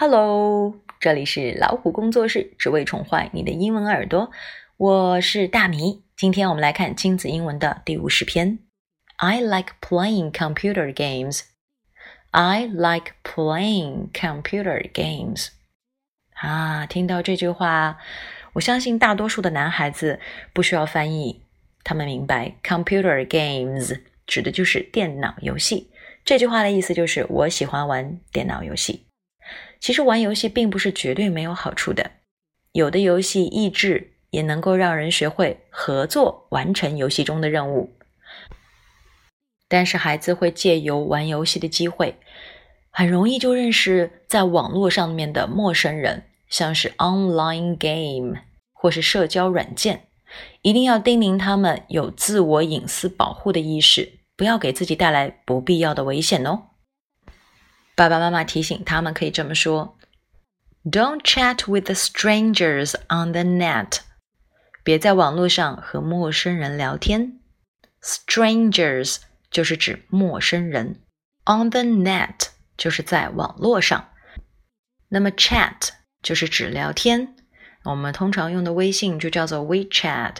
Hello，这里是老虎工作室，只为宠坏你的英文耳朵。我是大米，今天我们来看金子英文的第五十篇。I like playing computer games. I like playing computer games. 啊，听到这句话，我相信大多数的男孩子不需要翻译，他们明白 computer games 指的就是电脑游戏。这句话的意思就是我喜欢玩电脑游戏。其实玩游戏并不是绝对没有好处的，有的游戏益智也能够让人学会合作，完成游戏中的任务。但是孩子会借由玩游戏的机会，很容易就认识在网络上面的陌生人，像是 online game 或是社交软件。一定要叮咛他们有自我隐私保护的意识，不要给自己带来不必要的危险哦。爸爸妈妈提醒他们可以这么说：“Don't chat with the strangers on the net。”别在网络上和陌生人聊天。Strangers 就是指陌生人，on the net 就是在网络上。那么 chat 就是指聊天。我们通常用的微信就叫做 WeChat。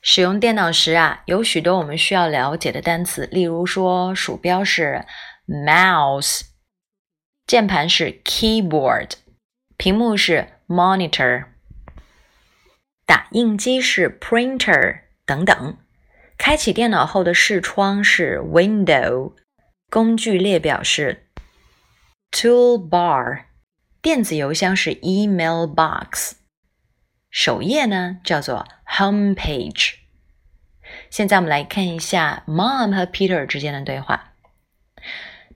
使用电脑时啊，有许多我们需要了解的单词，例如说，鼠标是 mouse。键盘是 keyboard，屏幕是 monitor，打印机是 printer 等等。开启电脑后的视窗是 window，工具列表是 toolbar，电子邮箱是 email box，首页呢叫做 home page。现在我们来看一下 mom 和 Peter 之间的对话。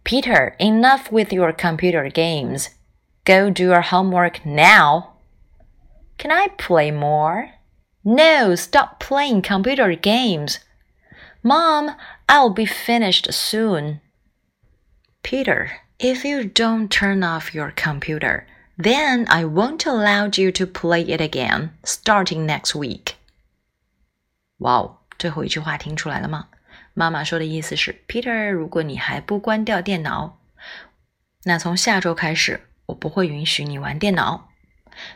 Peter, enough with your computer games. Go do your homework now. Can I play more? No, stop playing computer games. Mom, I'll be finished soon. Peter, if you don't turn off your computer, then I won't allow you to play it again starting next week. 哇哦，最后一句话听出来了吗？ 妈妈说的意思是，Peter，如果你还不关掉电脑，那从下周开始，我不会允许你玩电脑。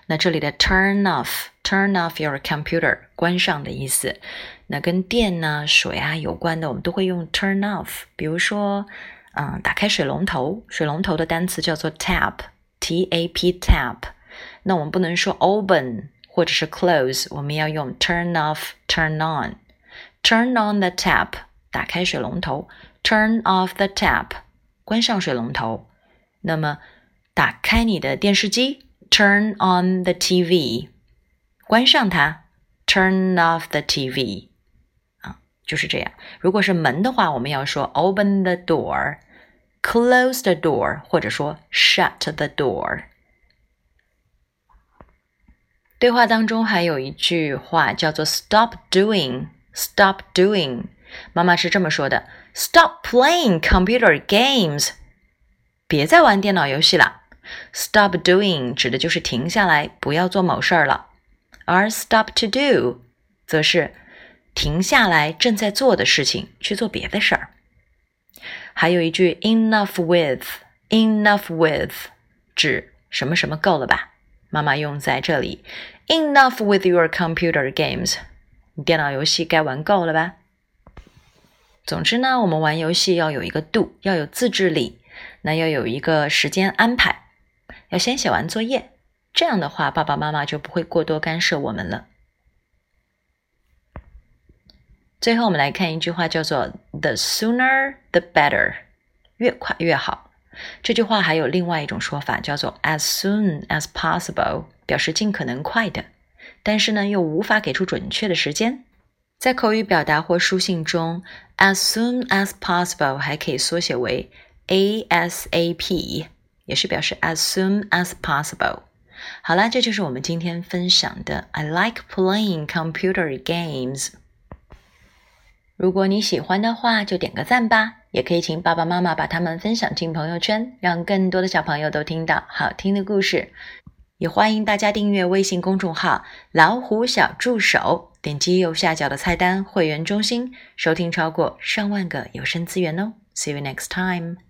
那这里的 turn off，turn off your computer，关上的意思。那跟电呢、水啊有关的，我们都会用 turn off。比如说，嗯，打开水龙头，水龙头的单词叫做 tap，t a p tap。那我们不能说 open 或者是 close，我们要用 turn off，turn on，turn on the tap。打开水龙头，turn off the tap，关上水龙头。那么，打开你的电视机，turn on the TV，关上它，turn off the TV。啊，就是这样。如果是门的话，我们要说 open the door，close the door，或者说 shut the door。对话当中还有一句话叫做 stop doing，stop doing。 妈妈是这么说的：“Stop playing computer games，别再玩电脑游戏了。Stop doing 指的就是停下来，不要做某事儿了。而 stop to do 则是停下来正在做的事情，去做别的事儿。还有一句 enough with，enough with 指什么什么够了吧？妈妈用在这里：Enough with your computer games，你电脑游戏该玩够了吧？”总之呢，我们玩游戏要有一个度，要有自制力，那要有一个时间安排，要先写完作业，这样的话，爸爸妈妈就不会过多干涉我们了。最后，我们来看一句话，叫做 “the sooner the better”，越快越好。这句话还有另外一种说法，叫做 “as soon as possible”，表示尽可能快的，但是呢，又无法给出准确的时间。在口语表达或书信中，as soon as possible 还可以缩写为 ASAP，也是表示 as soon as possible。好啦，这就是我们今天分享的 I like playing computer games。如果你喜欢的话，就点个赞吧，也可以请爸爸妈妈把它们分享进朋友圈，让更多的小朋友都听到好听的故事。也欢迎大家订阅微信公众号“老虎小助手”，点击右下角的菜单“会员中心”，收听超过上万个有声资源哦。See you next time.